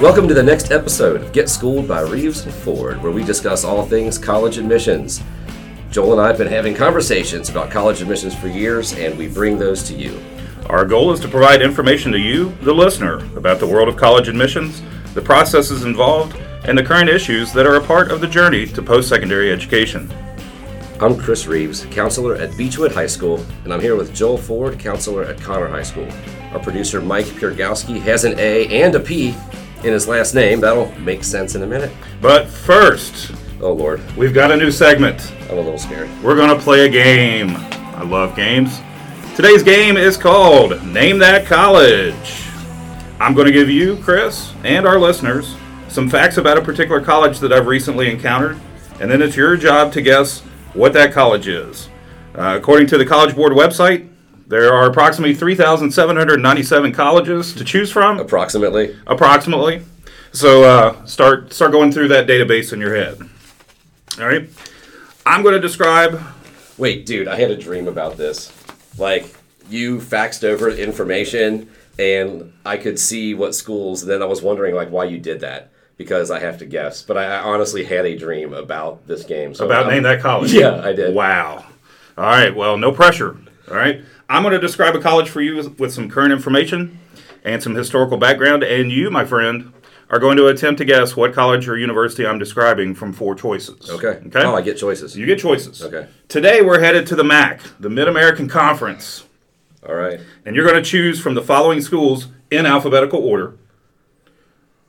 Welcome to the next episode of Get Schooled by Reeves and Ford, where we discuss all things college admissions. Joel and I have been having conversations about college admissions for years, and we bring those to you. Our goal is to provide information to you, the listener, about the world of college admissions, the processes involved, and the current issues that are a part of the journey to post secondary education. I'm Chris Reeves, counselor at Beechwood High School, and I'm here with Joel Ford, counselor at Conner High School. Our producer Mike Piergowski has an A and a P in his last name. That'll make sense in a minute. But first, Oh Lord, we've got a new segment. I'm a little scared. We're to play a game. I love games. Today's game is called Name That College. I'm going to give you, Chris, and our listeners some facts about a particular college that I've recently encountered, and then it's your job to guess what that college is. Uh, according to the College Board website, there are approximately 3,797 colleges to choose from, Approximately. approximately. So uh, start start going through that database in your head. All right. I'm going to describe Wait, dude, I had a dream about this. Like, you faxed over information, and I could see what schools. And then I was wondering, like, why you did that because I have to guess. But I, I honestly had a dream about this game. So about I'm- name that college. Yeah, I did. Wow. All right. Well, no pressure. All right. I'm going to describe a college for you with, some current information and some historical background, and you, my friend, are going to attempt to guess what college or university I'm describing from four choices. Okay. Okay. Oh, I get choices. you get choices. Okay. Today we're headed to the MAC, the Mid American Conference, All right. and you're going to choose from the following schools in alphabetical order.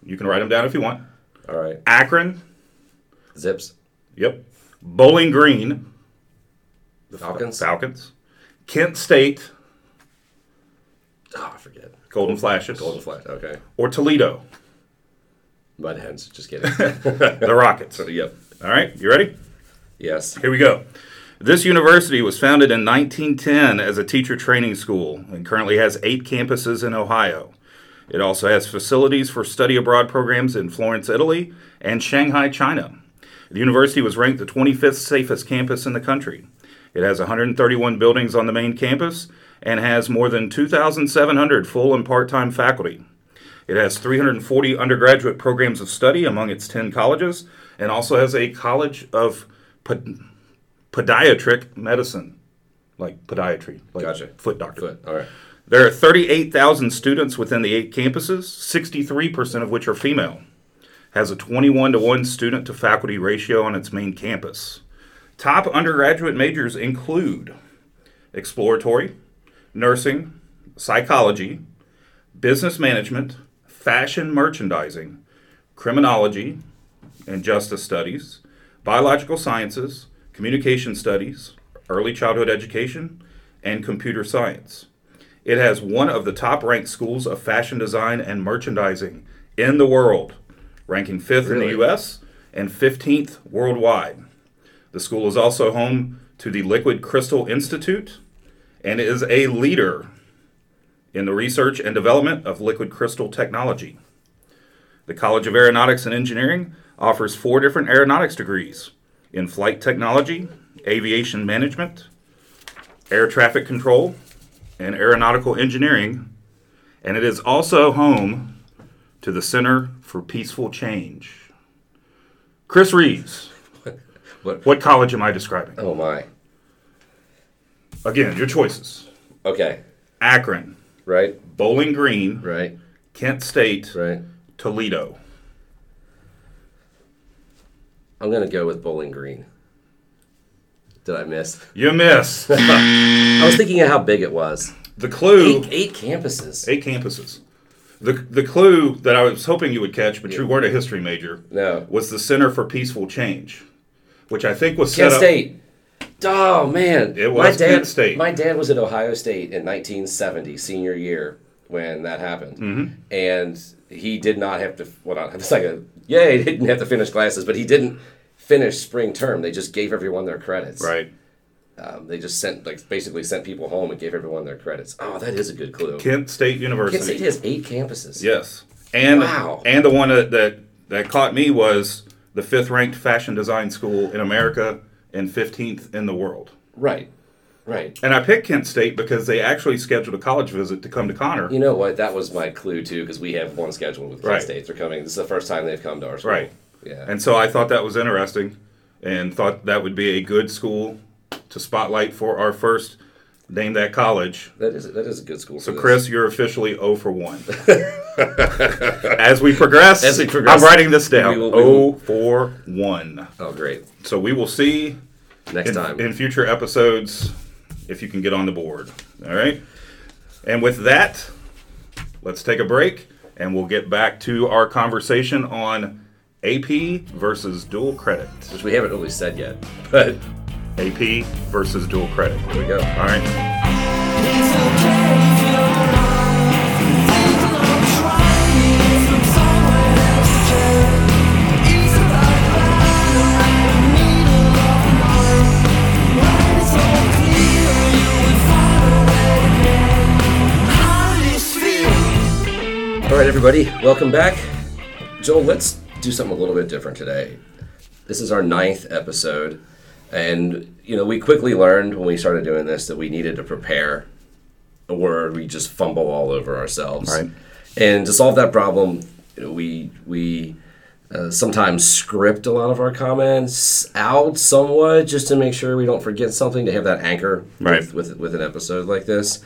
You can write them down if you want. All right. Akron. Zips. Yep. Bowling Green. The Falcons. Falcons. Kent State. Oh, I forget. Golden Flashes. Golden Flash. Okay. Or Toledo. Mud hens. Just kidding. The Rockets. yep. All right, you ready? Yes. Here we go. This university was founded in 1910 as a teacher training school and currently has eight campuses in Ohio. It also has facilities for study abroad programs in Florence, Italy, and Shanghai, China. The university was ranked the 25th safest campus in the country. It has 131 buildings on the main campus and has more than 2,700 full and part time faculty. It has 340 undergraduate programs of study among its 10 colleges and also has a college of pod- podiatric medicine, like podiatry, like Gotcha. foot doctor. Foot. All right. There are 38,000 students within the eight campuses, 63% of which are female. Has a 21 to 1 student to faculty ratio on its main campus. Top undergraduate majors include exploratory, nursing, psychology, business management, fashion merchandising, criminology and justice studies, biological sciences, communication studies, early childhood education, and computer science. It has one of the top ranked schools of fashion design and merchandising in the world, ranking fifth in the US and 15th worldwide. The school is also home to the Liquid Crystal Institute and is a leader in the research and development of liquid crystal technology. The College of Aeronautics and Engineering offers four different aeronautics degrees in flight technology, aviation management, air traffic control, and aeronautical engineering, and it is also home to the Center for Peaceful Change. Chris Reeves, What? what college am I describing? Oh my. Again, your choices Okay. Akron, Right. Bowling Green, Right. Kent State, Right. Toledo. I'm gonna go with Bowling Green. Did I miss? You miss. I was thinking of how big it was. The clue Eight, eight campuses. eight campuses. The, the clue that I was hoping you would catch, but you weren't a history major, No. was the Center for Peaceful Change, which I think was Kent set up. State. Oh man, It my was dad. Kent State. My dad was at Ohio State in 1970, senior year, when that happened, Mm-hmm. and he did not have to. Well, not it's like a yeah, he didn't have to finish classes, but he didn't finish spring term. They just gave everyone their credits. Right. Um, they just sent like basically sent people home and gave everyone their credits. Oh, that is a good clue. Kent State University. Kent State has eight campuses. Yes. And Wow. and the one that, that that caught me was the fifth ranked fashion design school in America and 15th in the world. Right. Right. And I picked Kent State because they actually scheduled a college visit to come to Conner. You know what? That was my clue too, because we have one scheduled with Kent Right. State. They're coming. This is the first time they've come to our school. Right. Yeah. And so I thought that was interesting and thought that would be a good school to spotlight for our first name that college. that is that is a good school. So, Chris, you're officially 0 for 1. As we progress, As we progress, I'm writing this down. we will- we 0 for 1. Oh, great. So we will see Next in, time. in future episodes if you can get on the board. All right. And with that, let's take a break and we'll get back to our conversation on AP versus dual credit. which we haven't really said yet, but AP versus dual credit. here we go. All right. All right, everybody, welcome back. Joel, let's do something a little bit different today. This is our ninth episode, and you know we quickly learned when we started doing this that we needed to prepare, or we just fumble all over ourselves. Right. And to solve that problem, you know, we we uh, sometimes script a lot of our comments out somewhat just to make sure we don't forget something to have that anchor Right. with, with with an episode like this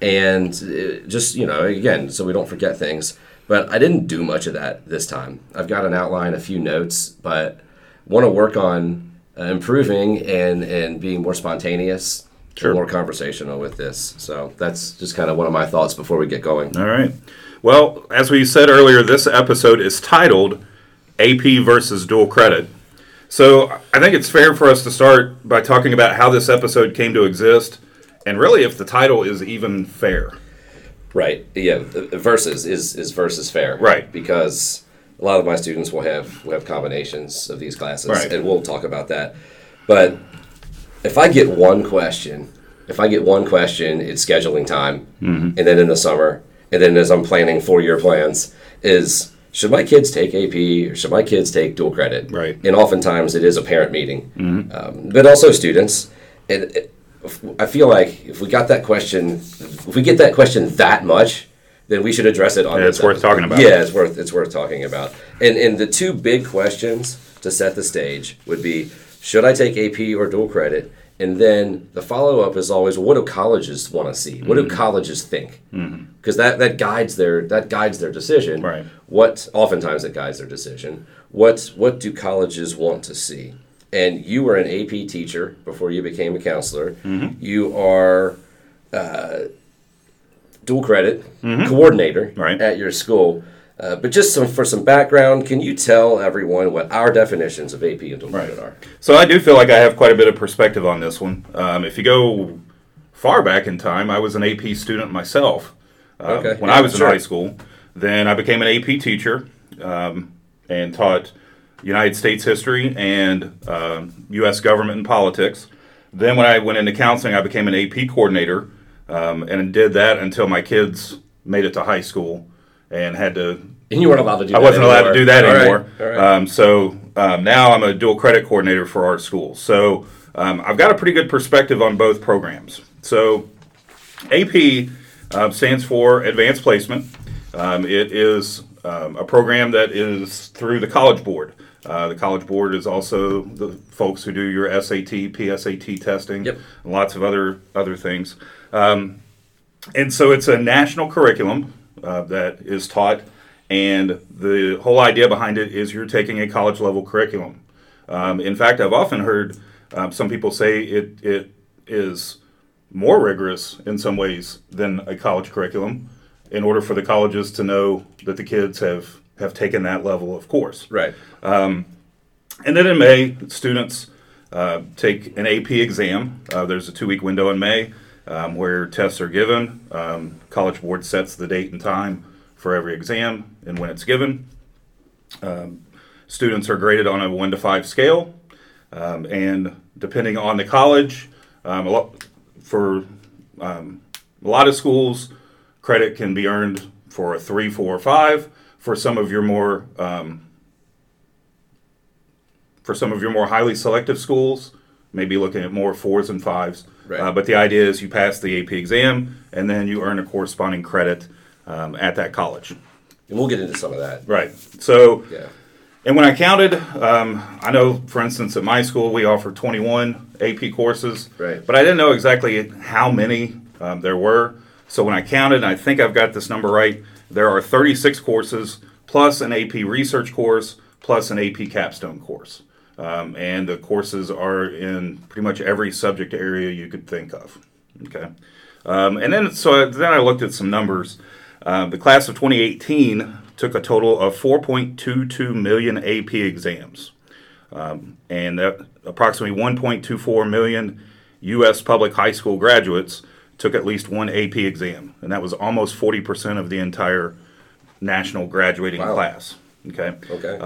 and uh, just you know again so we don't forget things but i didn't do much of that this time i've got an outline a few notes but want to work on uh, improving and and being more spontaneous Sure. and more conversational with this so that's just kind of one of my thoughts before we get going All right. Well, as we said earlier, this episode is titled AP versus dual credit. So I think it's fair for us to start by talking about how this episode came to exist and really if the title is even fair. right yeah versus is is versus fair Right. because a lot of my students will have will have combinations of these classes Right. and we'll talk about that but if I get one question, if I get one question, it's scheduling time, Mm-hmm. and then in the summer, and then as I'm planning four year plans, is should my kids take AP or should my kids take dual credit? Right. Mm-hmm. And oftentimes it is a parent meeting, um, but also students. And it, I feel like if we got that question, if we get that question that much, then we should address it on. Yeah, it's worth episode. talking about. Yeah, it's worth it's worth talking about. And and the two big questions to set the stage would be should I take AP or dual credit? And then the follow up is always what do colleges want to see? What do Mm-hmm. colleges think? Because that that guides their that guides their decision. Right. What oftentimes it guides their decision. What what do colleges want to see? And you were an AP teacher before you became a counselor. Mm-hmm. You are uh, dual credit coordinator Mm-hmm. Right. at your school. Uh, but just some, for some background, can you tell everyone what our definitions of AP and dual credit are? So I do feel like I have quite a bit of perspective on this one. Um, if you go far back in time, I was an AP student myself uh, Okay. when Yeah, I was sure. in high school. Then I became an AP teacher um, and taught United States history and um, U.S. government and politics. Then when I went into counseling, I became an AP coordinator um, and did that until my kids made it to high school and had to And you weren't allowed to do I wasn't allowed to do that All right, anymore. all right. Um, so um, now I'm a dual credit coordinator for our school. So um, I've got a pretty good perspective on both programs. So AP uh, stands for Advanced Placement. Um, it is um, a program that is through the College Board. Uh, the College Board is also the folks who do your SAT, PSAT testing, Yep. and lots of other other things. Um, and so it's a national curriculum uh, that is taught, and the whole idea behind it is you're taking a college level curriculum. Um, in fact, I've often heard um, some people say it it is more rigorous in some ways than a college curriculum, in order for the colleges to know that the kids have have taken that level of course. Right. And then in May, students uh, take an AP exam. Uh, there's a two week window in May um, where tests are given. Um, College Board sets the date and time for every exam and when it's given. Um, students are graded on a one to five scale. Um, and depending on the college, um, lot, for um, a lot of schools, credit can be earned for a three, four, or five. For some of your more for some of your more highly selective schools, maybe looking at more fours and fives. Right. Uh, but the idea is you pass the AP exam and then you earn a corresponding credit um, at that college. And we'll get into some of that. Right. So, Yeah. and when I counted, um, I know, for instance, at my school we offer 21 AP courses. Right. But I didn't know exactly how many um, there were. So when I counted, and I think I've got this number right, there are 36 courses plus an AP research course plus an AP capstone course. Um, and the courses are in pretty much every subject area you could think of. Okay. Um, and then, so then I looked at some numbers. Uh, the class of 2018 took a total of 4.22 million AP exams, um, and that approximately 1.24 million U.S. public high school graduates took at least one AP exam, and that was almost 40% of the entire national graduating Wow. class. Okay. Okay.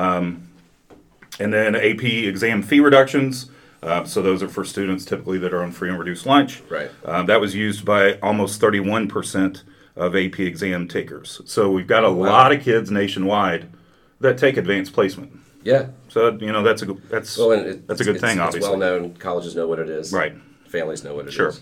And then AP exam fee reductions. Uh, so those are for students typically that are on free and reduced lunch. Right. Uh, that was used by almost 31% of AP exam takers. So we've got a wow. lot of kids nationwide that take advanced placement. yeah. So you know that's a good- that's Well, and it, that's a good it's- thing, it's obviously. well known. Colleges know what it is. Right. Families know what it is. Sure.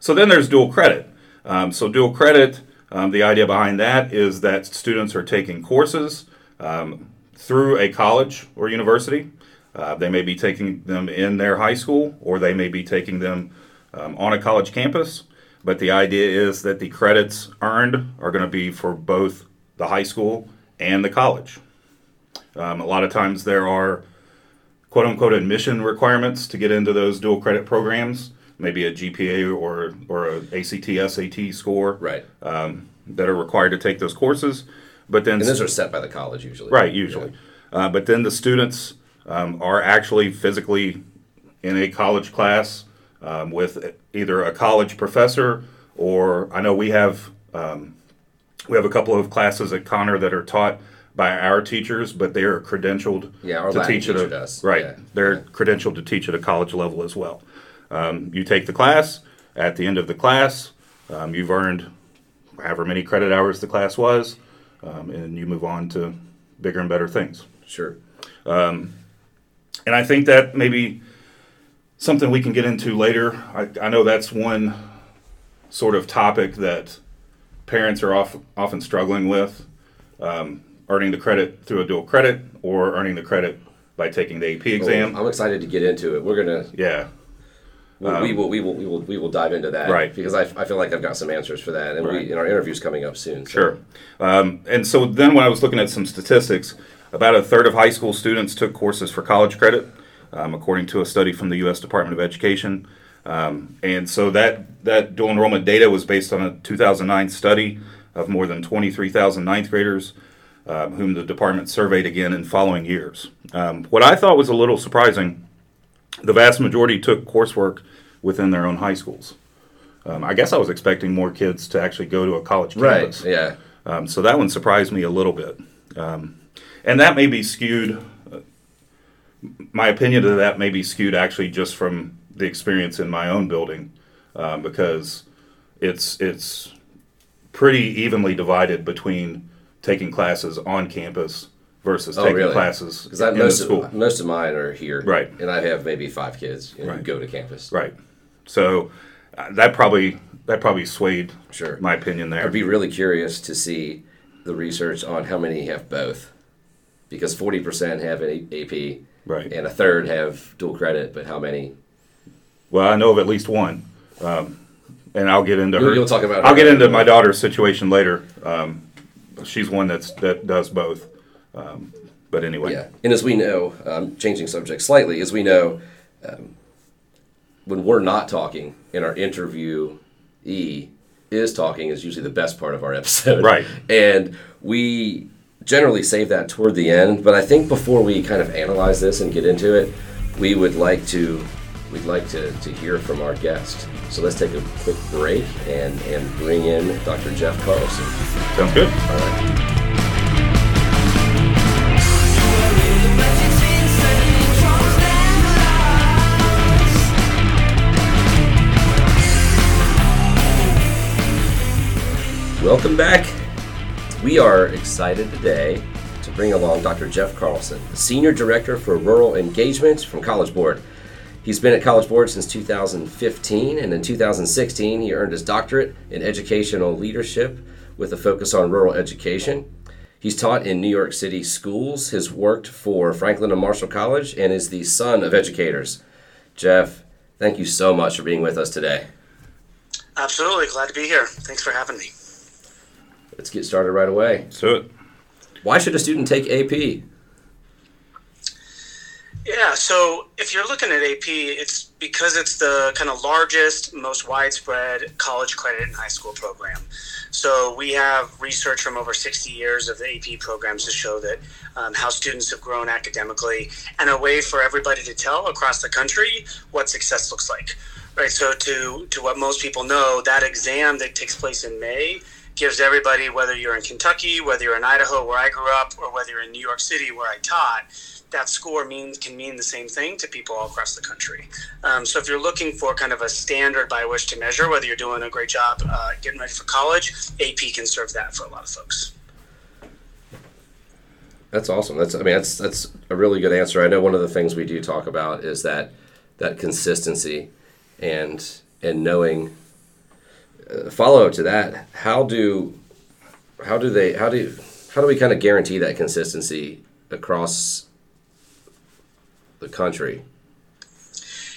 So then there's dual credit. Um, so dual credit, um, the idea behind that is that students are taking courses um, through a college or university. Uh, they may be taking them in their high school, or they may be taking them um, on a college campus. But the idea is that the credits earned are going to be for both the high school and the college. Um, a lot of times there are quote unquote admission requirements to get into those dual credit programs, maybe a GPA or or a ACT SAT score Right. um, that are required to take those courses. But then And those are set by the college usually. right usually, uh, but then the students um, are actually physically in a college class um, with either a college professor or I know we have um, we have a couple of classes at Conner that are taught by our teachers, but they are credentialed Yeah, to Latin teach at a does. right. Yeah. They're Yeah. credentialed to teach at a college level as well. Um, you take the class. At the end of the class, um, you've earned however many credit hours the class was, um, and you move on to bigger and better things. Sure. And I think that maybe something we can get into later. I, I know that's one sort of topic that parents are off, often struggling with um, earning the credit through a dual credit or earning the credit by taking the AP exam. Well, I'm excited to get into it. We're gonna. yeah. We'll, we will. We will. We will. We will dive into that. Um, Right. Because I, I feel like I've got some answers for that, and Right. we in our interviews coming up soon. so- Sure. Um, and so then when I was looking at some statistics, about a third of high school students took courses for college credit, um, according to a study from the U.S. Department of Education. Um, and so that, that dual enrollment data was based on a 2009 study of more than 23,000 ninth graders, um, whom the department surveyed again in following years. Um, what I thought was a little surprising, the vast majority took coursework within their own high schools. Um, I guess I was expecting more kids to actually go to a college Right. campus. Yeah. Um, so that one surprised me a little bit. Um, and that may be skewed, uh, my opinion of that may be skewed actually just from the experience in my own building um, because it's, it's pretty evenly divided between taking classes on campus versus Oh, taking really? classes Because in most school. of, most of mine are here. Right. And I have maybe five kids you know, who Right. go to campus. Right. So uh, that probably that probably swayed Sure. my opinion there. I'd be really curious to see the research on how many have both, because forty percent have an AP, Right. and a third have dual credit. But how many? Well, I know of at least one, um, and I'll get into her. you'll talk about I'll get into my daughter's situation later. Um, she's one that's that does both. Um, but anyway, Yeah, and as we know, um, changing subject slightly, as we know, um, when we're not talking in our interview E is talking is usually the best part of our episode. Right. And we generally save that toward the end, but I think before we kind of analyze this and get into it, we would like to we'd like to, to hear from our guest. So let's take a quick break and, and bring in Dr. Jeff Carlson. sounds good. All right. Welcome back. We are excited today to bring along Dr. Jeff Carlson, the Senior Director for Rural Engagement from College Board. He's been at College Board since 2015, and in 2016, he earned his doctorate in educational leadership with a focus on rural education. He's taught in New York City schools, has worked for Franklin and Marshall College, and is the son of educators. Jeff, thank you so much for being with us today. Absolutely. Glad to be here. Thanks for having me. Let's get started right away. So, Why should a student take AP? Yeah, so if you're looking at AP, it's because it's the kind of largest, most widespread college credit and high school program. So we have research from over 60 years of the AP programs to show that um, how students have grown academically and a way for everybody to tell across the country what success looks like. Right. So to to what most people know, that exam that takes place in May gives everybody, whether you're in Kentucky, whether you're in Idaho, where I grew up, or whether you're in New York City, where I taught, that score means can mean the same thing to people all across the country. Um, so if you're looking for kind of a standard by which to measure whether you're doing a great job uh, getting ready for college, AP can serve that for a lot of folks. That's awesome. That's I mean that's that's a really good answer. I know one of the things we do talk about is that that consistency and and knowing follow up to that. How do how do they how do how do we kind of guarantee that consistency across the country?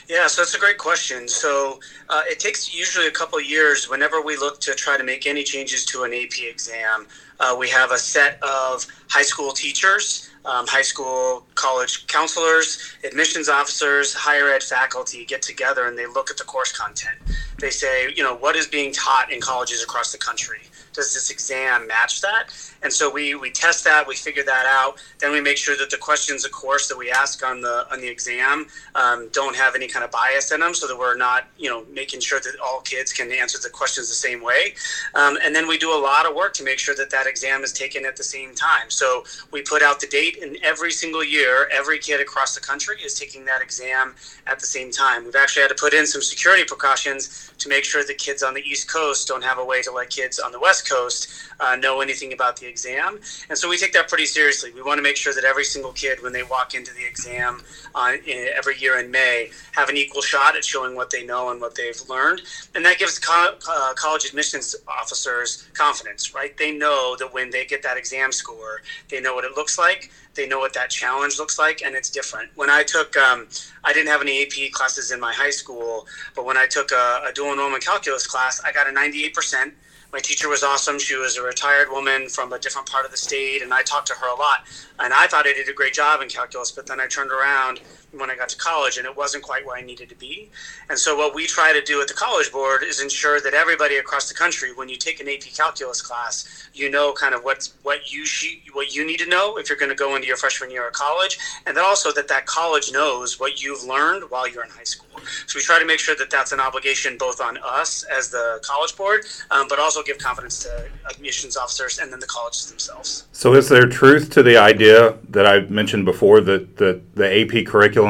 Yeah, so that's a great question. So uh, it takes usually a couple years whenever we look to try to make any changes to an AP exam. Uh, we have a set of high school teachers, um, high school college counselors, admissions officers, higher ed faculty get together and they look at the course content. They say, you know, what is being taught in colleges across the country? Does this exam match that? And so we, we test that, we figure that out. Then we make sure that the questions, of course, that we ask on the on the exam um, don't have any kind of bias in them, so that we're not, you know, making sure that all kids can answer the questions the same way. Um, and then we do a lot of work to make sure that that exam is taken at the same time. So we put out the date, and every single year, every kid across the country is taking that exam at the same time. We've actually had to put in some security precautions to make sure the kids on the East Coast don't have a way to let kids on the West Coast uh, know anything about the exam. And so we take that pretty seriously. We want to make sure that every single kid, when they walk into the exam on, in, every year in May, have an equal shot at showing what they know and what they've learned. And that gives co- uh, college admissions officers confidence, right? They know that when they get that exam score, they know what it looks like. They know what that challenge looks like, and it's different. When I took, um, I didn't have any AP classes in my high school, but when I took a, a dual enrollment calculus class, I got a 98% my teacher was awesome. She was a retired woman from a different part of the state, and I talked to her a lot. And I thought I did a great job in calculus, but then I turned around when I got to college, and it wasn't quite where I needed to be. And so, what we try to do at the College Board is ensure that everybody across the country, when you take an AP calculus class, you know kind of what's what you what you need to know if you're going to go into your freshman year of college, and then also that that college knows what you've learned while you're in high school. So we try to make sure that that's an obligation both on us as the College Board, um, but also give confidence to admissions officers and then the colleges themselves. so is there truth to the idea that I mentioned before that, that the AP curriculum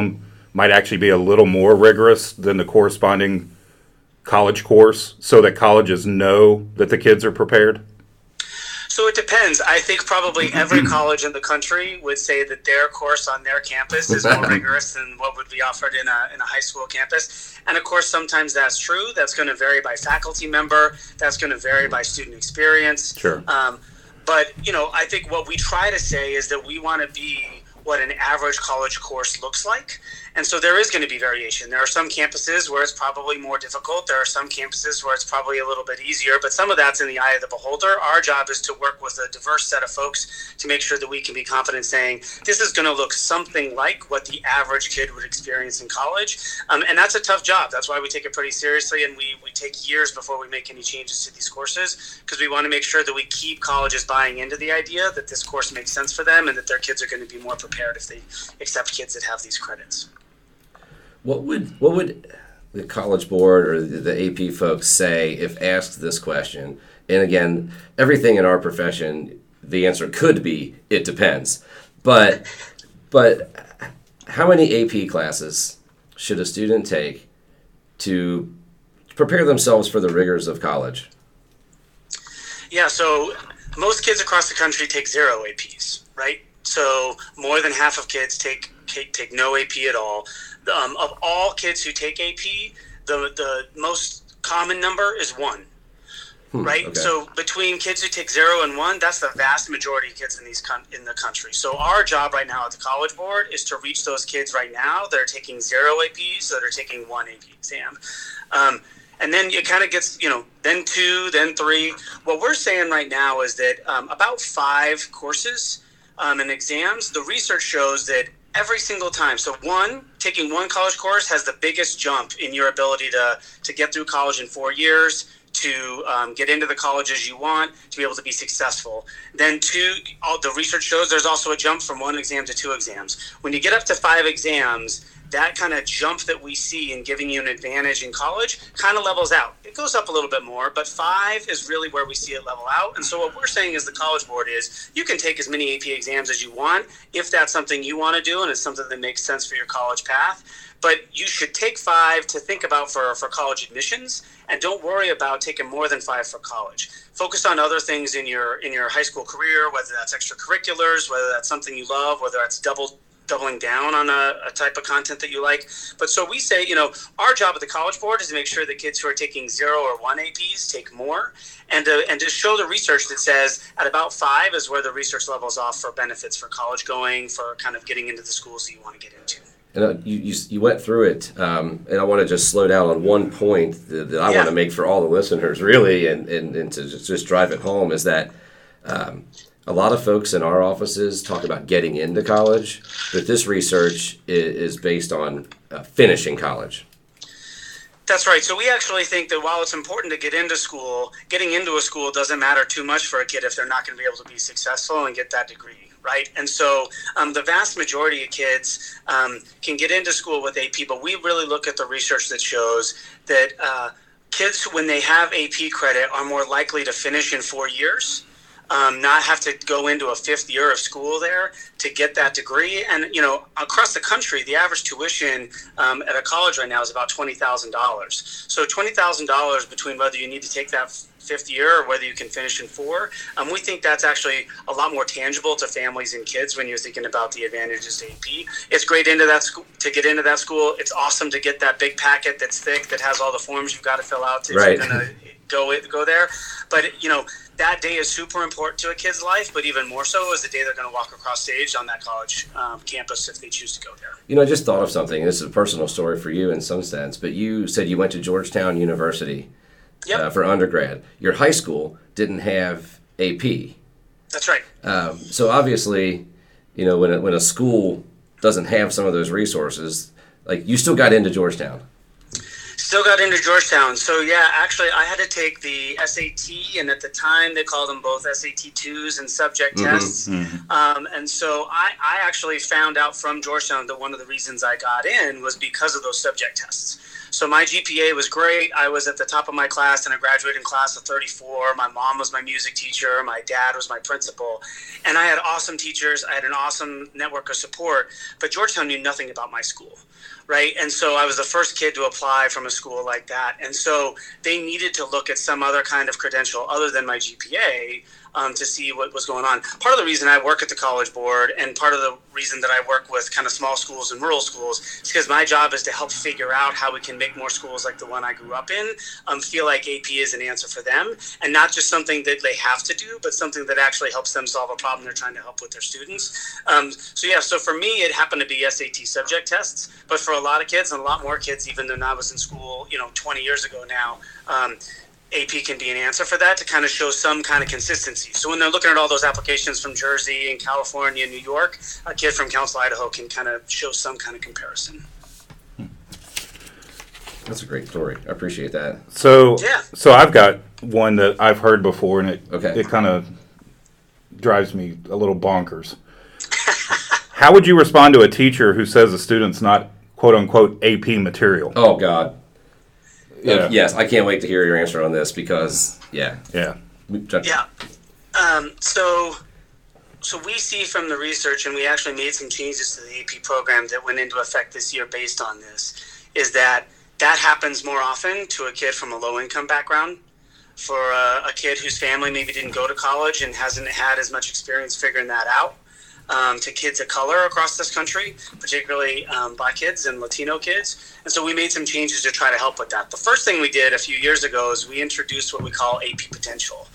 might actually be a little more rigorous than the corresponding college course so that colleges know that the kids are prepared? So it depends. I think probably every college in the country would say that their course on their campus is more rigorous than what would be offered in a, in a high school campus. And of course, sometimes that's true. That's going to vary by faculty member. That's going to vary by student experience. Sure. Um, but you know, I think what we try to say is that we want to be what an average college course looks like. And so there is going to be variation. There are some campuses where it's probably more difficult. There are some campuses where it's probably a little bit easier, but some of that's in the eye of the beholder. Our job is to work with a diverse set of folks to make sure that we can be confident saying this is going to look something like what the average kid would experience in college. Um, and that's a tough job. That's why we take it pretty seriously and we, we take years before we make any changes to these courses because we want to make sure that we keep colleges buying into the idea that this course makes sense for them and that their kids are going to be more prepared if they accept kids that have these credits. What would what would the college board or the, the AP folks say if asked this question? And again, everything in our profession, the answer could be it depends. But but how many AP classes should a student take to prepare themselves for the rigors of college? Yeah, so most kids across the country take zero APs, right? So more than half of kids take take, take no AP at all. Um, of all kids who take AP, the the most common number is one. right. okay. So between kids who take zero and one, that's the vast majority of kids in these con- in the country. So our job right now at the College Board is to reach those kids right now that are taking zero APs, that are taking one AP exam. Um, and then it kind of gets, you know, then two, then three. What we're saying right now is that um, about five courses um, and exams, the research shows that every single time. So one, taking one college course has the biggest jump in your ability to to get through college in four years, to um, get into the colleges you want, to be able to be successful. Then two, all the research shows there's also a jump from one exam to two exams. When you get up to five exams, that kind of jump that we see in giving you an advantage in college kind of levels out. It goes up a little bit more, but five is really where we see it level out. And so what we're saying is the College Board is you can take as many AP exams as you want if that's something you want to do and it's something that makes sense for your college path. But you should take five to think about for, for college admissions and don't worry about taking more than five for college. Focus on other things in your in your high school career, whether that's extracurriculars, whether that's something you love, whether that's double doubling down on a, a, type of content that you like. But so we say, you know, our job at the College Board is to make sure that kids who are taking zero or one APs take more, and to, and to show the research that says at about five is where the research levels off for benefits for college going, for kind of getting into the schools that you want to get into. And uh, you, you, you went through it, um, and I want to just slow down on one point that, that I Yeah. want to make for all the listeners, really, and, and, and to just, just drive it home is that um, a lot of folks in our offices talk about getting into college, but this research is, based on uh, finishing college. That's right. So we actually think that while it's important to get into school, getting into a school doesn't matter too much for a kid if they're not going to be able to be successful and get that degree, right? And so um, the vast majority of kids um, can get into school with AP, but we really look at the research that shows that uh, kids, when they have AP credit, are more likely to finish in four years. Um, not have to go into a fifth year of school there to get that degree. And you know, across the country, the average tuition um, at a college right now is about twenty thousand dollars. So twenty thousand dollars between whether you need to take that fifth year or whether you can finish in four, um, we think that's actually a lot more tangible to families and kids when you're thinking about the advantages to AP. It's great into that school to get into that school. It's awesome to get that big packet that's thick that has all the forms you've got to fill out if Right. you're gonna go go there. But you know that day is super important to a kid's life, but even more so is the day they're going to walk across stage on that college um, campus if they choose to go there. You know, I just thought of something. This is a personal story for you in some sense, but you said you went to Georgetown University Yep, uh, for undergrad. Your high school didn't have AP. that's right. Um, so obviously, you know, when a, when a school doesn't have some of those resources, like you still got into Georgetown. Still got into Georgetown. So yeah, actually, I had to take the SAT, and at the time they called them both SAT twos and subject tests. Um, and so I, I actually found out from Georgetown that one of the reasons I got in was because of those subject tests. So my GPA was great. I was at the top of my class in a graduating class of 34. My mom was my music teacher. My dad was my principal. And I had awesome teachers. I had an awesome network of support. But Georgetown knew nothing about my school right? And so I was the first kid to apply from a school like that. And so they needed to look at some other kind of credential other than my GPA um, to see what was going on. Part of the reason I work at the College Board and part of the reason that I work with kind of small schools and rural schools is because my job is to help figure out how we can make more schools like the one I grew up in um, feel like AP is an answer for them and not just something that they have to do, but something that actually helps them solve a problem they're trying to help with their students. Um, so yeah, so for me, it happened to be SAT subject tests, but for a lot of kids and a lot more kids, even though I was in school, you know, 20 years ago now. Um, AP can be an answer for that to kind of show some kind of consistency. So when they're looking at all those applications from Jersey and California and New York, a kid from Council, Idaho can kind of show some kind of comparison. Hmm. That's a great story. I appreciate that. So, Yeah. so I've got one that I've heard before, and it Okay. it kind of drives me a little bonkers. How would you respond to a teacher who says a student's not quote unquote AP material? Oh God. Yeah. Yes, I can't wait to hear your answer on this because yeah. Yeah. Yeah. Um, so, so we see from the research, and we actually made some changes to the AP program that went into effect this year based on this, is that that happens more often to a kid from a low income background. For a, a kid whose family maybe didn't go to college and hasn't had as much experience figuring that out. Um, to kids of color across this country, particularly um, black kids and Latino kids. And so we made some changes to try to help with that. The first thing we did a few years ago is we introduced what we call AP Potential.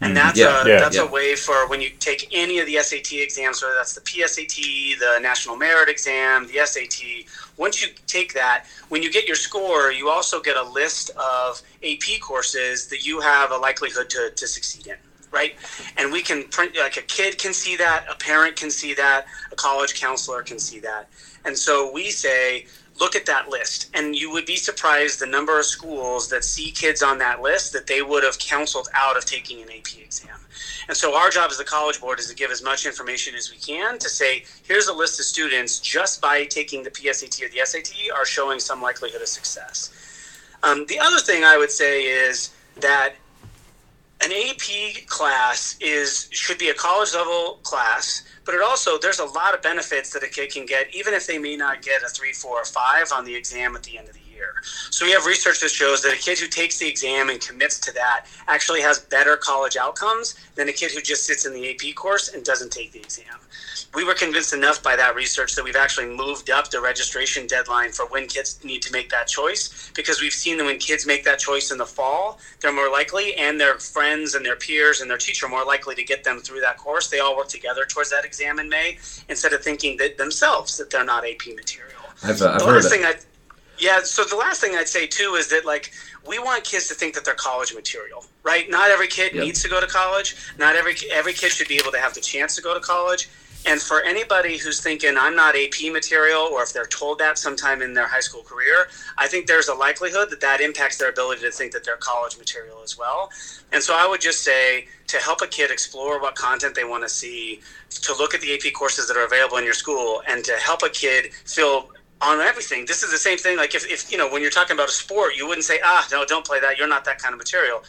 And mm-hmm. that's yeah, a yeah, that's yeah. a way for when you take any of the SAT exams, whether that's the PSAT, the National Merit Exam, the SAT. Once you take that, when you get your score, you also get a list of AP courses that you have a likelihood to, to succeed in right? And we can print like a kid can see that, a parent can see that, a college counselor can see that. And so we say, look at that list. And you would be surprised the number of schools that see kids on that list that they would have counseled out of taking an AP exam. And so our job as the college board is to give as much information as we can to say, here's a list of students just by taking the PSAT or the SAT are showing some likelihood of success. Um, the other thing I would say is that an AP class is should be a college level class, but it also there's a lot of benefits that a kid can get, even if they may not get a three, four, or five on the exam at the end of the year. So we have research that shows that a kid who takes the exam and commits to that actually has better college outcomes than a kid who just sits in the AP course and doesn't take the exam we were convinced enough by that research that we've actually moved up the registration deadline for when kids need to make that choice because we've seen that when kids make that choice in the fall, they're more likely, and their friends and their peers and their teacher are more likely to get them through that course. They all work together towards that exam in May instead of thinking that themselves that they're not AP material. I've, uh, I've the last thing I, yeah. So the last thing I'd say too is that like we want kids to think that they're college material, right? Not every kid yep. needs to go to college. Not every every kid should be able to have the chance to go to college and for anybody who's thinking I'm not AP material, or if they're told that sometime in their high school career, I think there's a likelihood that that impacts their ability to think that they're college material as well. And so I would just say to help a kid explore what content they want to see, to look at the AP courses that are available in your school, and to help a kid feel on everything. This is the same thing. Like if, if you know when you're talking about a sport, you wouldn't say, ah, no, don't play that. You're not that kind of material.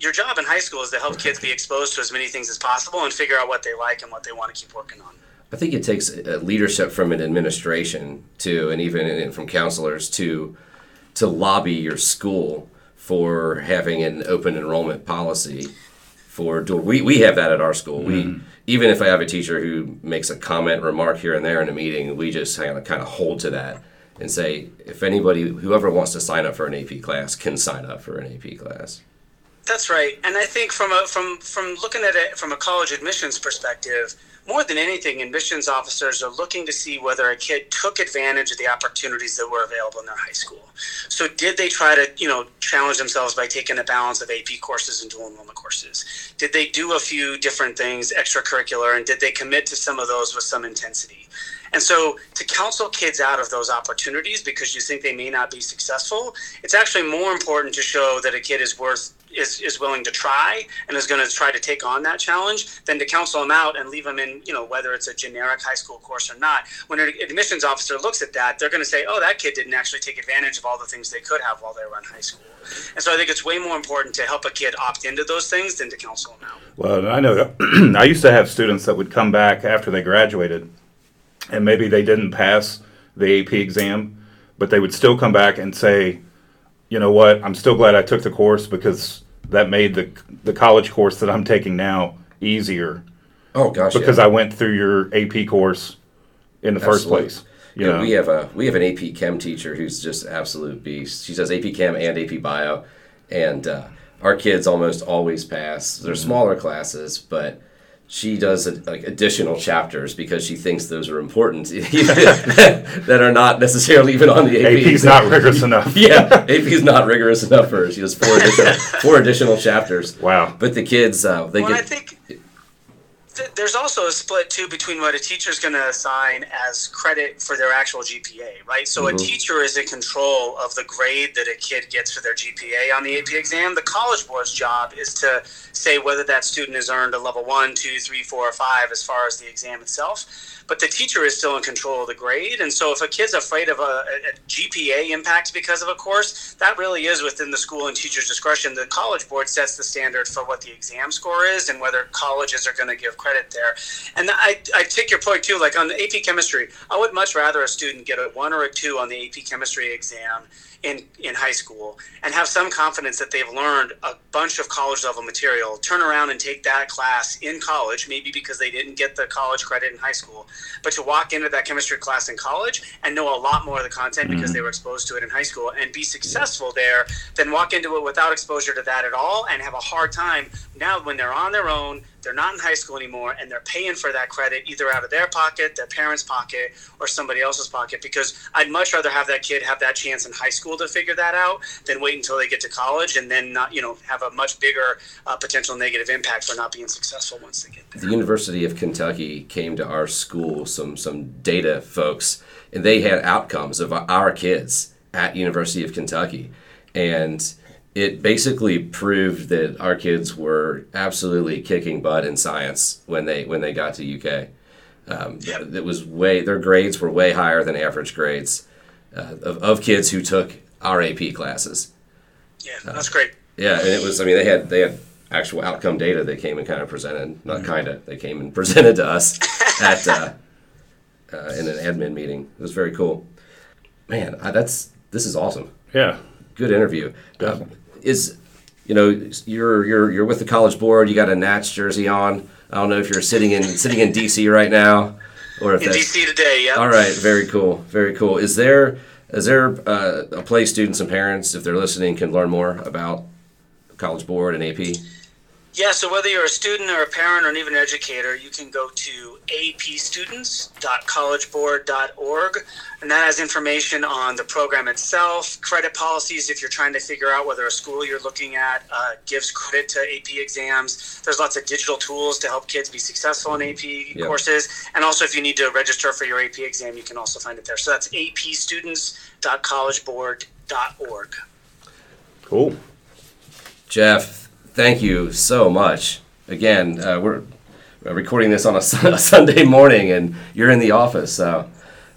Your job in high school is to help kids be exposed to as many things as possible and figure out what they like and what they want to keep working on. I think it takes leadership from an administration to, and even from counselors to, to lobby your school for having an open enrollment policy. For we we have that at our school. Mm-hmm. We even if I have a teacher who makes a comment, remark here and there in a meeting, we just kind of kind of hold to that and say if anybody whoever wants to sign up for an AP class can sign up for an AP class. That's right, and I think from a from from looking at it from a college admissions perspective more than anything, admissions officers are looking to see whether a kid took advantage of the opportunities that were available in their high school. So, did they try to, you know, challenge themselves by taking a balance of AP courses and dual enrollment courses? Did they do a few different things extracurricular, and did they commit to some of those with some intensity? And so, to counsel kids out of those opportunities because you think they may not be successful, it's actually more important to show that a kid is worth is, is willing to try and is going to try to take on that challenge than to counsel them out and leave them in, you know, whether it's a generic high school course or not. When an admissions officer looks at that, they're going to say, oh, that kid didn't actually take advantage of all the things they could have while they were in high school. And so I think it's way more important to help a kid opt into those things than to counsel them out. Well, I know I used to have students that would come back after they graduated and maybe they didn't pass the AP exam, but they would still come back and say, you know what? I'm still glad I took the course because that made the the college course that I'm taking now easier. Oh gosh, because yeah. I went through your AP course in the Absolutely. first place. You yeah, know? we have a we have an AP Chem teacher who's just absolute beast. She does AP Chem and AP Bio, and uh, our kids almost always pass. They're mm-hmm. smaller classes, but she does like additional chapters because she thinks those are important that are not necessarily even on the AP. AP's not rigorous enough. yeah, AP's not rigorous enough for her. She does four additional four additional chapters. Wow. But the kids, uh, they well, get. I think there's also a split too between what a teacher is going to assign as credit for their actual GPA, right? So mm-hmm. a teacher is in control of the grade that a kid gets for their GPA on the AP exam. The College Board's job is to say whether that student has earned a level one, two, three, four, or five as far as the exam itself but the teacher is still in control of the grade. And so if a kid's afraid of a, a, GPA impact because of a course, that really is within the school and teacher's discretion. The college board sets the standard for what the exam score is and whether colleges are going to give credit credit there. And I, I take your point too, like on the AP chemistry, I would much rather a student get a one or a two on the AP chemistry exam in, in high school and have some confidence that they've learned a bunch of college level material, turn around and take that class in college, maybe because they didn't get the college credit in high school, but to walk into that chemistry class in college and know a lot more of the content mm-hmm. because they were exposed to it in high school and be successful there than walk into it without exposure to that at all and have a hard time now when they're on their own they're not in high school anymore and they're paying for that credit either out of their pocket, their parents' pocket, or somebody else's pocket because I'd much rather have that kid have that chance in high school to figure that out than wait until they get to college and then not, you know, have a much bigger uh, potential negative impact for not being successful once they get there. The University of Kentucky came to our school, some some data folks, and they had outcomes of our kids at University of Kentucky. And it basically proved that our kids were absolutely kicking butt in science when they when they got to UK. Um, yep. It was way their grades were way higher than average grades uh, of, of kids who took our AP classes. Yeah, that's uh, great. Yeah, and it was. I mean, they had they had actual outcome data they came and kind of presented. Not mm-hmm. kind of. They came and presented to us at uh, uh, in an admin meeting. It was very cool. Man, I, that's this is awesome. Yeah. Good interview. Um, is you know you're you're you're with the college board. You got a Nats jersey on. I don't know if you're sitting in sitting in DC right now, or if in DC today. Yeah. All right. Very cool. Very cool. Is there is there uh, a place students and parents, if they're listening, can learn more about College Board and AP? Yeah, so whether you're a student or a parent or even an educator, you can go to apstudents.collegeboard.org, and that has information on the program itself, credit policies if you're trying to figure out whether a school you're looking at uh, gives credit to AP exams. There's lots of digital tools to help kids be successful in AP yep. courses, and also if you need to register for your AP exam, you can also find it there. So that's apstudents.collegeboard.org. Cool. Jeff, thank you so much. Again, uh, we're recording this on a, a, Sunday morning, and you're in the office, so.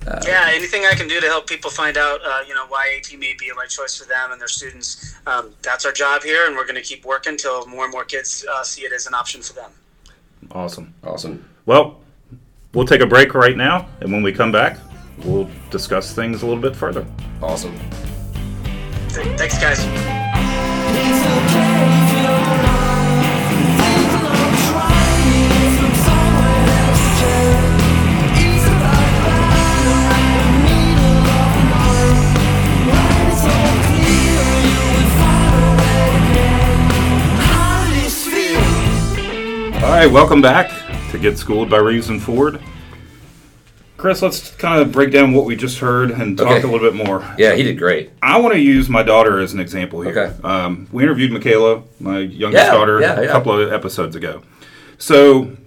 Uh, yeah, anything I can do to help people find out, uh, you know, why AP may be a right choice for them and their students. Um, that's our job here, and we're going to keep working until more and more kids uh, see it as an option for them. Awesome, awesome. Well, we'll take a break right now, and when we come back, we'll discuss things a little bit further. Awesome. Thanks, guys. All right, welcome back to Get Schooled by Reeves and Ford. Chris, let's kind of break down what we just heard and talk okay. a little bit more. Yeah, he did great. I want to use my daughter as an example here. Okay. Um, we interviewed Michaela, my youngest yeah, daughter, yeah, yeah. a couple of episodes ago. So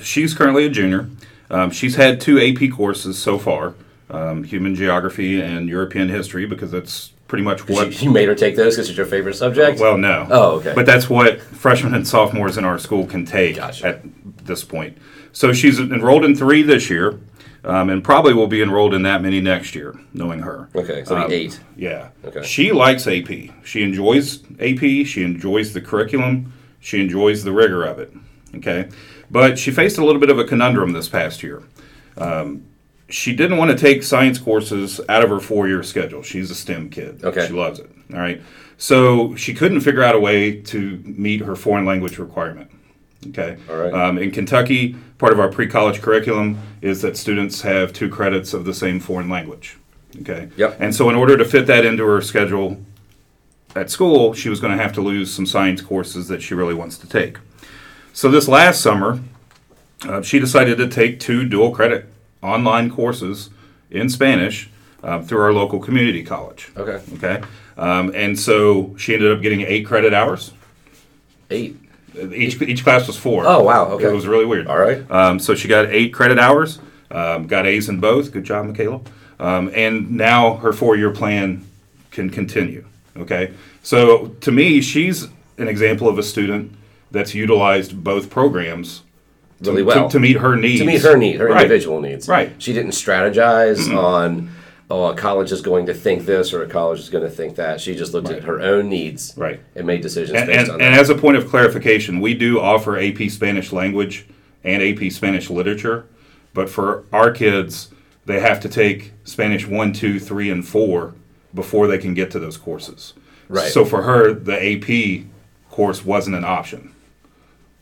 she's currently a junior. Um, she's had two AP courses so far um, human geography and European history because that's pretty much what. You made her take those because it's your favorite subject? Well, no. Oh, okay. But that's what freshmen and sophomores in our school can take gotcha. at this point. So she's enrolled in three this year um, and probably will be enrolled in that many next year, knowing her. Okay, so um, eight. Yeah. Okay. She likes AP. She enjoys AP. She enjoys the curriculum. She enjoys the rigor of it. Okay, but she faced a little bit of a conundrum this past year. Um, she didn't want to take science courses out of her four-year schedule. She's a STEM kid. Okay. She loves it. All right. So she couldn't figure out a way to meet her foreign language requirement. Okay. All right. Um, in Kentucky, part of our pre-college curriculum is that students have two credits of the same foreign language. Okay. Yep. And so, in order to fit that into her schedule at school, she was going to have to lose some science courses that she really wants to take. So this last summer, uh, she decided to take two dual credit online courses in Spanish uh, through our local community college. Okay. Okay. Um, and so she ended up getting eight credit hours. Eight. Each, each class was four. Oh wow! Okay, it was really weird. All right. Um, so she got eight credit hours. Um, got A's in both. Good job, Michaela. Um, and now her four-year plan can continue. Okay. So to me, she's an example of a student that's utilized both programs really well to, to, meet her needs. To meet her need, her right. individual needs. Right. She didn't strategize mm-hmm. on oh, a college is going to think this or a college is going to think that. She just looked right. at her own needs right. and made decisions and, based and, on and as a point of clarification, we do offer AP Spanish language and AP Spanish literature. But for our kids, they have to take Spanish 1, 2, 3, and 4 before they can get to those courses. Right. So for her, the AP course wasn't an option.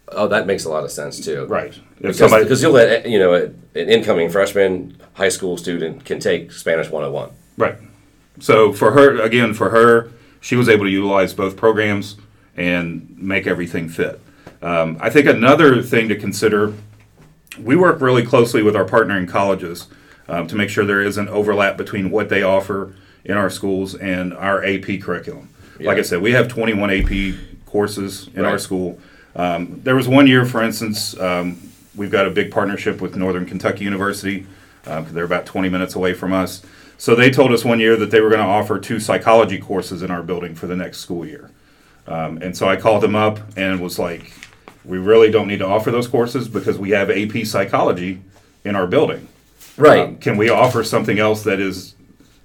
Oh, that makes a lot of sense too. Right. Because, somebody- because you'll let you know an incoming freshman high school student can take Spanish 101. Right. So for her, again, for her, she was able to utilize both programs and make everything fit. Um, I think another thing to consider, we work really closely with our partnering colleges um, to make sure there isn't overlap between what they offer in our schools and our AP curriculum. Like I said, we have 21 AP courses in our school. Um, there was one year, for instance, um, we've got a big partnership with Northern Kentucky University because they're about 20 minutes away from us. So they told us one year that they were going to offer two psychology courses in our building for the next school year. Um, and so I called them up and was like, we really don't need to offer those courses because we have AP psychology in our building. Right. Um, can we offer something else that is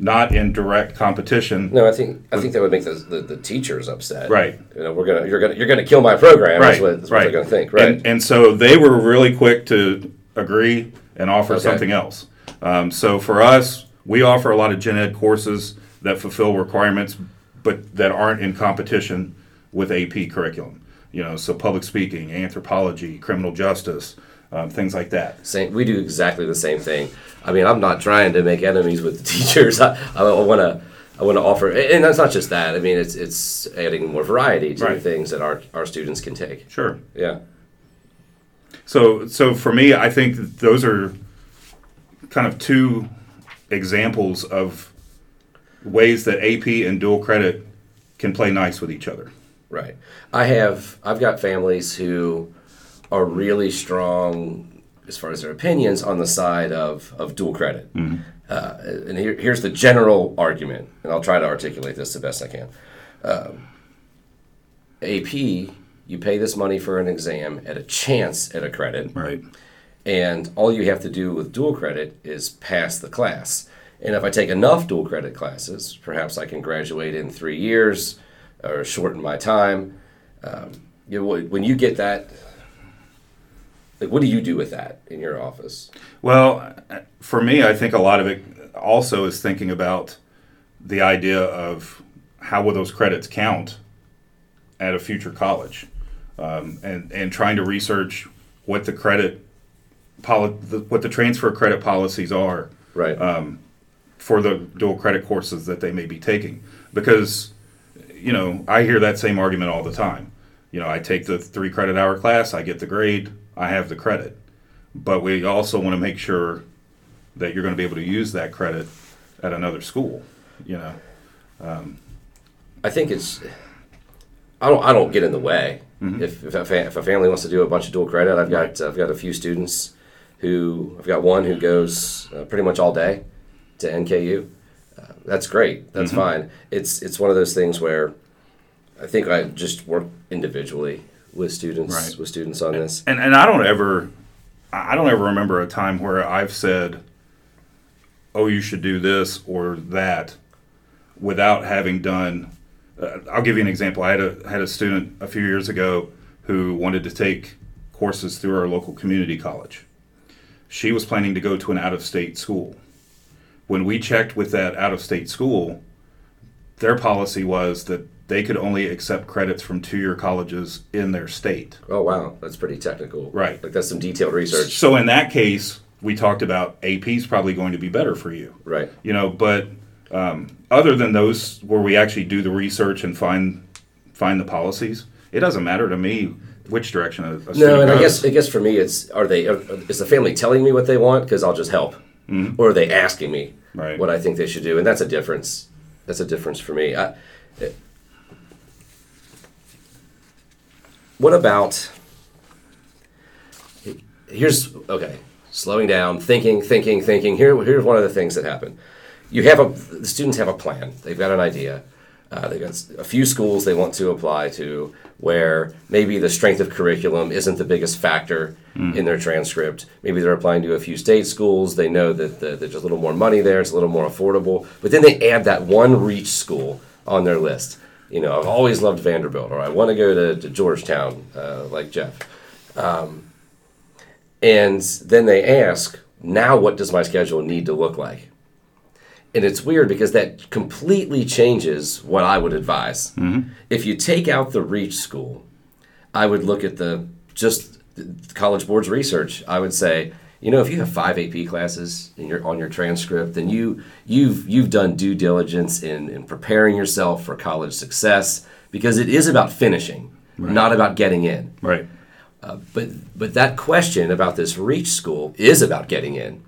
not in direct competition? no, I think I think that would make the, the, the teachers upset. Right. You know, we're gonna you're gonna you're gonna kill my program. Right, That's what, that's what they're gonna think. Right. And, and so they were really quick to agree and offer Okay. something else. Um, so for us, we offer a lot of gen ed courses that fulfill requirements, but that aren't in competition with AP curriculum. You know, so public speaking, anthropology, criminal justice, um, things like that. same, we do exactly the same thing. I mean, I'm not trying to make enemies with the teachers. I, I want to I want to offer, and that's not just that. I mean, it's it's adding more variety to Right. things that our our students can take. Sure. Yeah. So, so for me, I think those are kind of two examples of ways that AP and dual credit can play nice with each other. Right. I have I've got families who are really strong as far as their opinions on the side of, of dual credit. Uh, and here, here's the general argument, and I'll try to articulate this the best I can. Um, AP, you pay this money for an exam at a chance at a credit, Right. and all you have to do with dual credit is pass the class. And if I take enough dual credit classes, perhaps I can graduate in three years or shorten my time. Um, you know, when you get that, like, what do you do with that in your office? Well, for me, I think a lot of it also is thinking about the idea of how will those credits count at a future college, um, and and trying to research what the credit poli- the, what the transfer credit policies are Right. for the dual credit courses that they may be taking because you know i hear that same argument all the time you know i take the three credit hour class i get the grade i have the credit but we also want to make sure that you're going to be able to use that credit at another school you know I think it's. I don't. I don't get in the way. If if a, fa- if a family wants to do a bunch of dual credit, I've got I've got a few students who I've got one who goes uh, pretty much all day to NKU. Uh, that's great. That's fine. It's it's one of those things where I think I just work individually with students Right. with students on this. and and i don't ever i don't ever remember a time where i've said oh you should do this or that without having done uh, i'll give you an example i had a had a student a few years ago who wanted to take courses through our local community college she was planning to go to an out-of-state school when we checked with that out-of-state school their policy was that they could only accept credits from two-year colleges in their state Oh wow, that's pretty technical. Right. Like that's some detailed research. so in that case, we talked about AP is probably going to be better for you. Right. You know, but um, other than those where we actually do the research and find find the policies, it doesn't matter to me which direction a, a student No, and I guess I guess for me, it's are they are, is the family telling me what they want because I'll just help, or are they asking me Mm-hmm. Right. what I think they should do, and that's a difference. That's a difference for me. I, it- what about? Here's okay. Slowing down, thinking, thinking, thinking. Here, here's one of the things that happen. You have a the students have a plan. They've got an idea. Uh, they've got a few schools they want to apply to where maybe the strength of curriculum isn't the biggest factor in their transcript. Maybe they're applying to a few state schools. They know that the, there's a little more money there. It's a little more affordable. But then they add that one reach school on their list. You know, I've always loved Vanderbilt, or I want to go to, to Georgetown, uh, like Jeff. Um, And then they ask, now what does my schedule need to look like? And it's weird because that completely changes what I would advise. If you take out the reach school, I would look at the just the college board's research. I would say, you know, if you have five AP classes in your on your transcript, then you you've you've done due diligence in, in preparing yourself for college success because it is about finishing, not about getting in. Right. Uh, but but that question about this reach school is about getting in,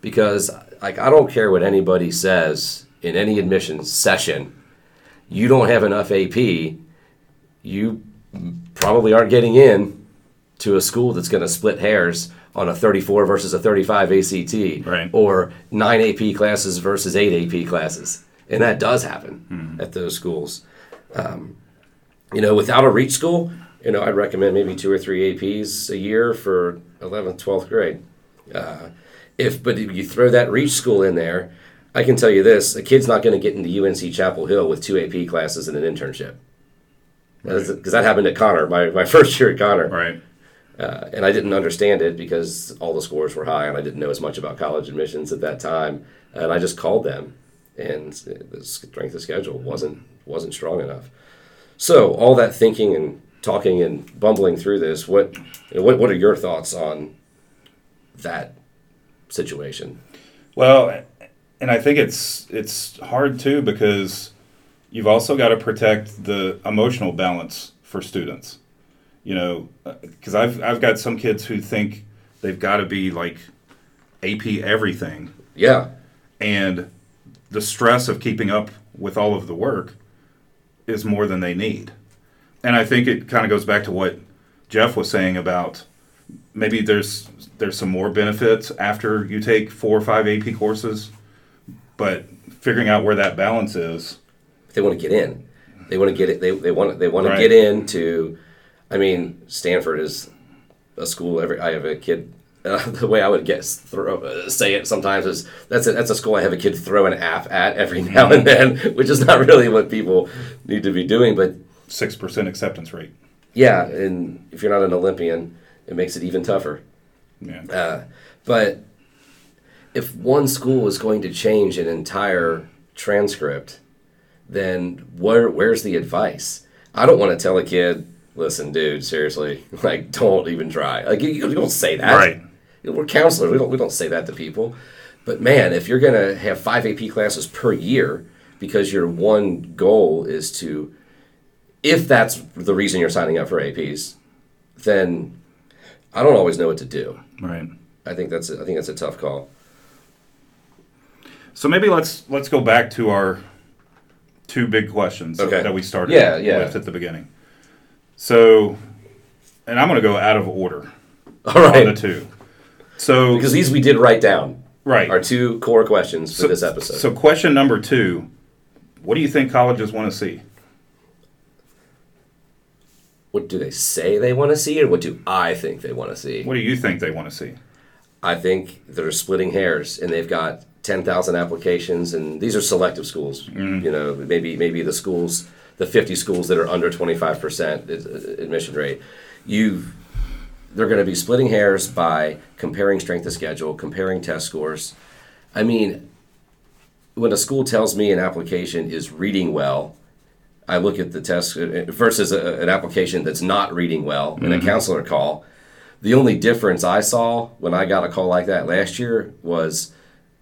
because like I don't care what anybody says in any admissions session, you don't have enough AP, you probably aren't getting in to a school that's going to split hairs on a 34 versus a 35 ACT, Right. or nine AP classes versus eight AP classes, and that does happen at those schools you know, without a reach school, you know, I'd recommend maybe two or three APs a year for 11th, 12th grade. Uh, if but if you throw that reach school in there, I can tell you this: a kid's not going to get into UNC Chapel Hill with two AP classes and an internship. Because that happened at Conner, my, my first year at Conner. Right. Uh, and I didn't understand it because all the scores were high and I didn't know as much about college admissions at that time. And I just called them, and the strength of schedule wasn't wasn't strong enough. So all that thinking and talking and bumbling through this, what you know, what what are your thoughts on that situation? Well, and I think it's it's hard too because you've also got to protect the emotional balance for students. You know, uh, because I've I've got some kids who think they've got to be like AP everything, Yeah, and the stress of keeping up with all of the work is more than they need. And I think it kind of goes back to what Jeff was saying about maybe there's there's some more benefits after you take four or five AP courses, but figuring out where that balance is. they want to get in. They want to get it. They, they want they want to Right. get into. I mean, Stanford is a school. Every I have a kid. Uh, the way I would guess throw uh, say it sometimes is that's a, that's a school I have a kid throw an app at every now and then, which is not really what people need to be doing. But Six percent acceptance rate. yeah, and if you're not an Olympian, it makes it even tougher. Yeah. Uh, but if one school is going to change an entire transcript, then where where's the advice? I don't want to tell a kid, listen, dude, seriously, like don't even try. Like you, you don't say that. Right. We're counselors. We don't we don't say that to people. But man, if you're gonna have five AP classes per year because your one goal is to, if that's the reason you're signing up for APs, then I don't always know what to do. Right. I think that's a, I think that's a tough call. So maybe let's let's go back to our two big questions Okay. that we started Yeah, yeah. with at the beginning. So, and I'm going to go out of order All right. on the two. So, because these we did write down right. are two core questions for so, this episode. So, question number two: What do you think colleges want to see? what do they say they want to see, or what do I think they want to see? What do you think they want to see? I think they're splitting hairs, and they've got ten thousand applications, and these are selective schools. Mm. You know, maybe maybe the schools, the fifty schools that are under twenty five percent admission rate. You, they're going to be splitting hairs by comparing strength of schedule, comparing test scores. I mean, when a school tells me an application is reading well, I look at the test uh, versus a, an application that's not reading well in a counselor call. The only difference I saw when I got a call like that last year was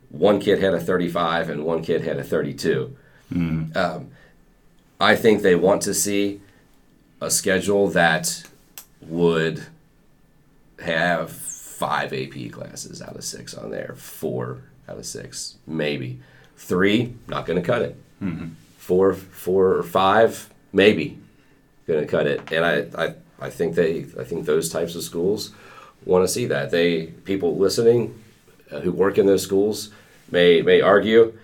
one kid had a 35 and one kid had a 32. Um, I think they want to see a schedule that would have five AP classes out of six on there, four out of six, maybe three. Not going to cut it. Four, four or five, maybe going to cut it. And I, I, I think they, I think those types of schools want to see that. They people listening uh, who work in those schools may may argue,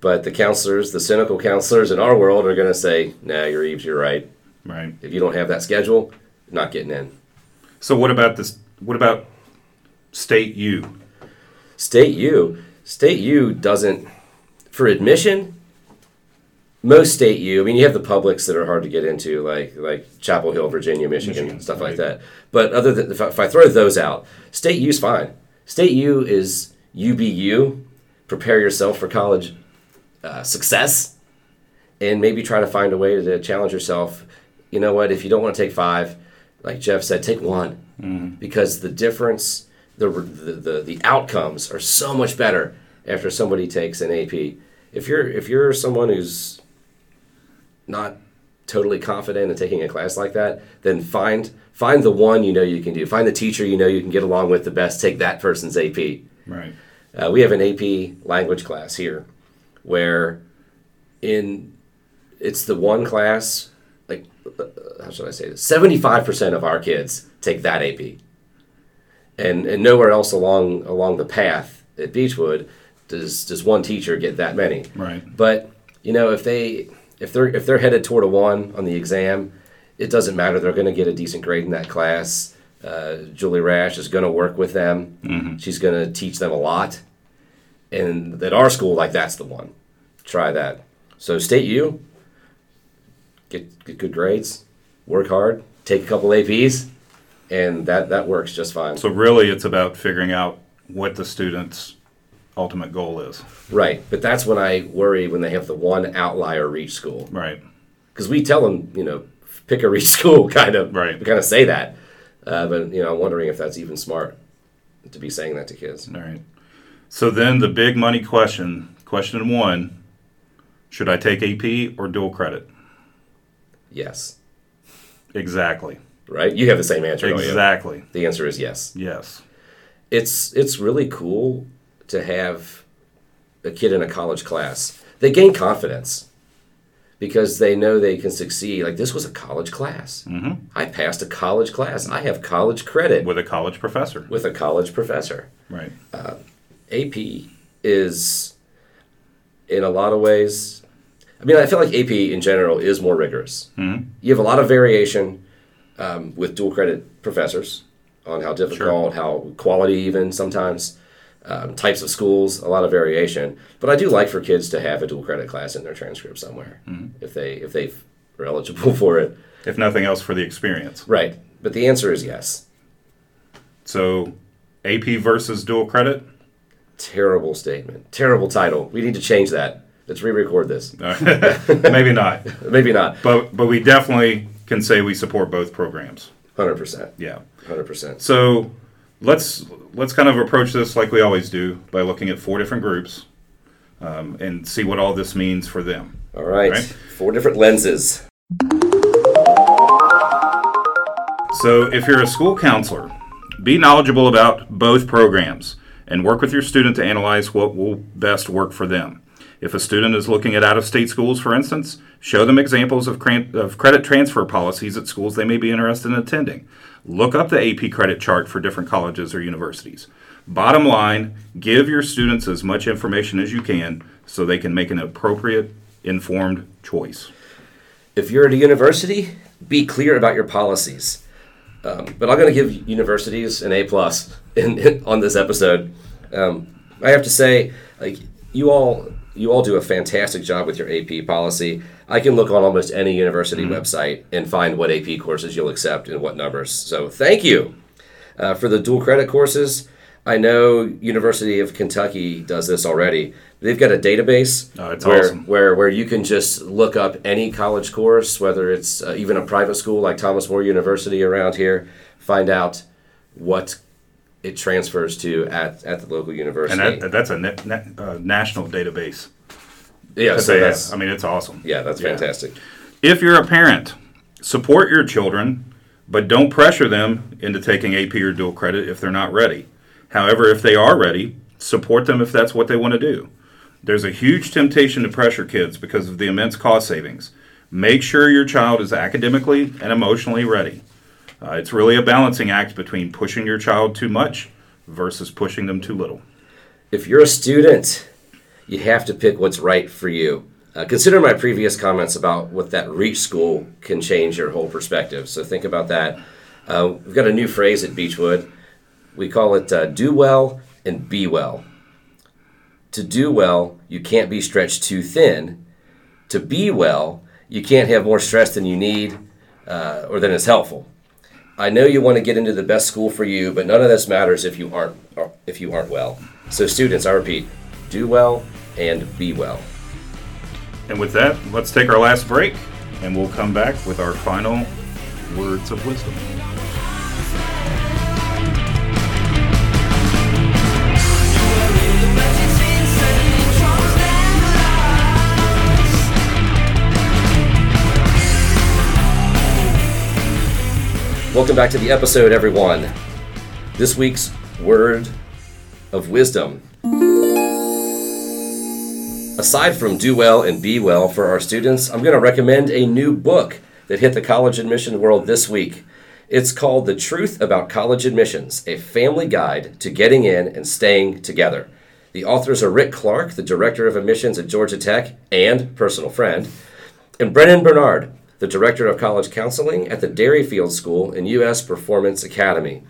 but the counselors, the cynical counselors in our world, are going to say, "Nah, you're Eves, you're right. Right. If you don't have that schedule, you're not getting in." So, what about this? What about state U? State U, State U doesn't for admission. most state U. I mean, you have the publics that are hard to get into, like like Chapel Hill, Virginia, Michigan, Michigan, stuff like that. But other than if I, if I throw those out, state U's fine. State U is UBU. Prepare yourself for college uh, success, and maybe try to find a way to challenge yourself. You know what? If you don't want to take five, like Jeff said, take one because the difference, the, the the the outcomes are so much better after somebody takes an AP. If you're if you're someone who's not totally confident in taking a class like that, then find find the one you know you can do. Find the teacher you know you can get along with the best. Take that person's AP. Right. Uh, we have an AP language class here, where in it's the one class like uh, how should I say this? Seventy five percent of our kids take that AP, and and nowhere else along along the path at Beechwood does does one teacher get that many. Right. But you know if they if they're if they're headed toward a one on the exam, it doesn't matter. They're going to get a decent grade in that class. Uh, Julie Rash is going to work with them. She's going to teach them a lot. And at our school, like that's the one. Try that. So state U, get, get good grades, work hard, take a couple APs, and that that works just fine. So really, it's about figuring out what the student's ultimate goal is. right, but that's when I worry when they have the one outlier reach school. Right. because we tell them, you know, pick a reach school, kind of. Right. We kind of say that, uh, but you know, I'm wondering if that's even smart to be saying that to kids. All right. So then the big money question, question one, should I take AP or dual credit? Yes. Exactly. Right. You have the same answer. Exactly. The answer is yes. Yes. It's it's really cool to have a kid in a college class. They gain confidence because they know they can succeed. Like this was a college class. Mm-hmm. I passed a college class. I have college credit With a college professor. with a college professor. Right. AP is, in a lot of ways, I mean, I feel like AP in general is more rigorous. Mm-hmm. You have a lot of variation um, with dual credit professors on how difficult, how quality, even sometimes. Um, types of schools, a lot of variation, but I do like for kids to have a dual credit class in their transcript somewhere if they if they are eligible for it. If nothing else, for the experience. Right, but the answer is yes. So AP versus dual credit? Terrible statement, terrible title. We need to change that. Let's re-record this. Maybe not. Maybe not. But but we definitely can say we support both programs. Hundred percent. Yeah. Hundred percent. So let's let's kind of approach this like we always do by looking at four different groups um, and see what all this means for them. All right. Right. Four different lenses. So if you're a school counselor, be knowledgeable about both programs and work with your student to analyze what will best work for them. If a student is looking at out of state schools, for instance, show them examples of, of credit transfer policies at schools they may be interested in attending. Look up the AP credit chart for different colleges or universities. Bottom line, give your students as much information as you can so they can make an appropriate, informed choice. If you're at a university, be clear about your policies. Um, but I'm going to give universities an A plus in, in- on this episode. Um, I have to say, like you all, you all do a fantastic job with your AP policy. I can look on almost any university website and find what AP courses you'll accept and what numbers. So thank you uh, for the dual credit courses. I know University of Kentucky does this already. They've got a database Oh, where, awesome. where where you can just look up any college course, whether it's uh, even a private school like Thomas More University around here, find out what it transfers to at, at the local university. And that, that's a net, net, uh, national database. yeah, so they have. I mean, it's awesome. yeah, that's fantastic. If you're a parent, support your children, but don't pressure them into taking AP or dual credit if they're not ready. However, if they are ready, support them if that's what they want to do. There's a huge temptation to pressure kids because of the immense cost savings. Make sure your child is academically and emotionally ready. Uh, it's really a balancing act between pushing your child too much versus pushing them too little. if you're a student, you have to pick what's right for you. Uh, consider my previous comments about what that reach school can change your whole perspective. So think about that. Uh, we've got a new phrase at Beechwood. We call it uh, do well and be well. To do well, you can't be stretched too thin. To be well, you can't have more stress than you need uh, or than is helpful. I know you want to get into the best school for you, but none of this matters if you aren't if you aren't well. So students, I repeat, do well and be well. And with that, let's take our last break and we'll come back with our final words of wisdom. Welcome back to the episode, everyone. This week's word of wisdom. Aside from do well and be well for our students, I'm going to recommend a new book that hit the college admission world this week. It's called The Truth About College Admissions A Family Guide to Getting In and Staying Together. The authors are Rick Clark, the Director of Admissions at Georgia Tech and personal friend, and Brennan Barnard, the Director of College Counseling at the Derryfield School and U.S. Performance Academy.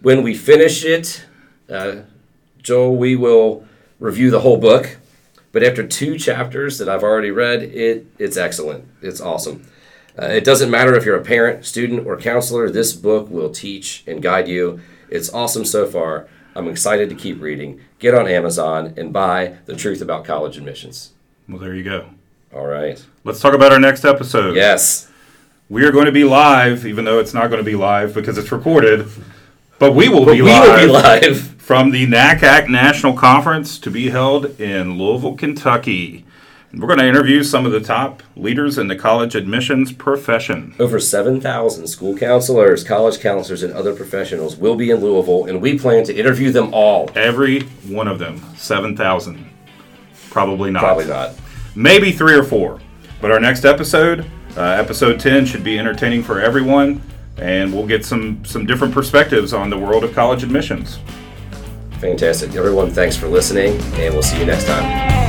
When we finish it, uh, Joel, we will review the whole book. But after two chapters that I've already read, it it's excellent. It's awesome. Uh, it doesn't matter if you're a parent, student, or counselor. This book will teach and guide you. It's awesome so far. I'm excited to keep reading. Get on Amazon and buy The Truth About College Admissions. Well, there you go. All right. Let's talk about our next episode. Yes. We are going to be live, even though it's not going to be live because it's recorded. But we will But be we live will be live. from the NACAC National Conference to be held in Louisville, Kentucky. We're going to interview some of the top leaders in the college admissions profession. Over 7,000 school counselors, college counselors, and other professionals will be in Louisville, and we plan to interview them all. Every one of them, 7,000. Probably not. Probably not. Maybe three or four. But our next episode, uh, episode 10, should be entertaining for everyone. And we'll get some, some different perspectives on the world of college admissions. Fantastic. Everyone, thanks for listening, and we'll see you next time.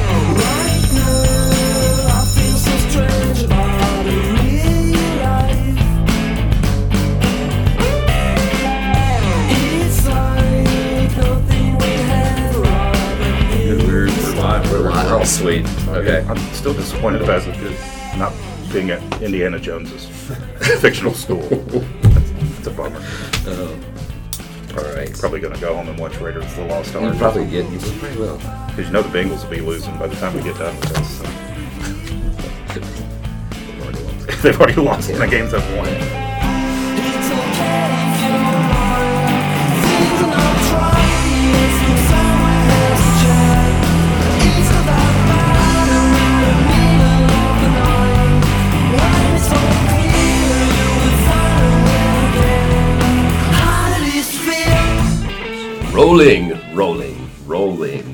Oh, sweet. Okay. I'm still disappointed about it not being at Indiana Jones's fictional school. It's a bummer. Oh. All right. Probably going to go home and watch Raiders of the Lost You Ark. probably get. You probably will. Because you know the Bengals will be losing by the time we get done with this. so. They've already lost in the games I've won. rolling, rolling, rolling.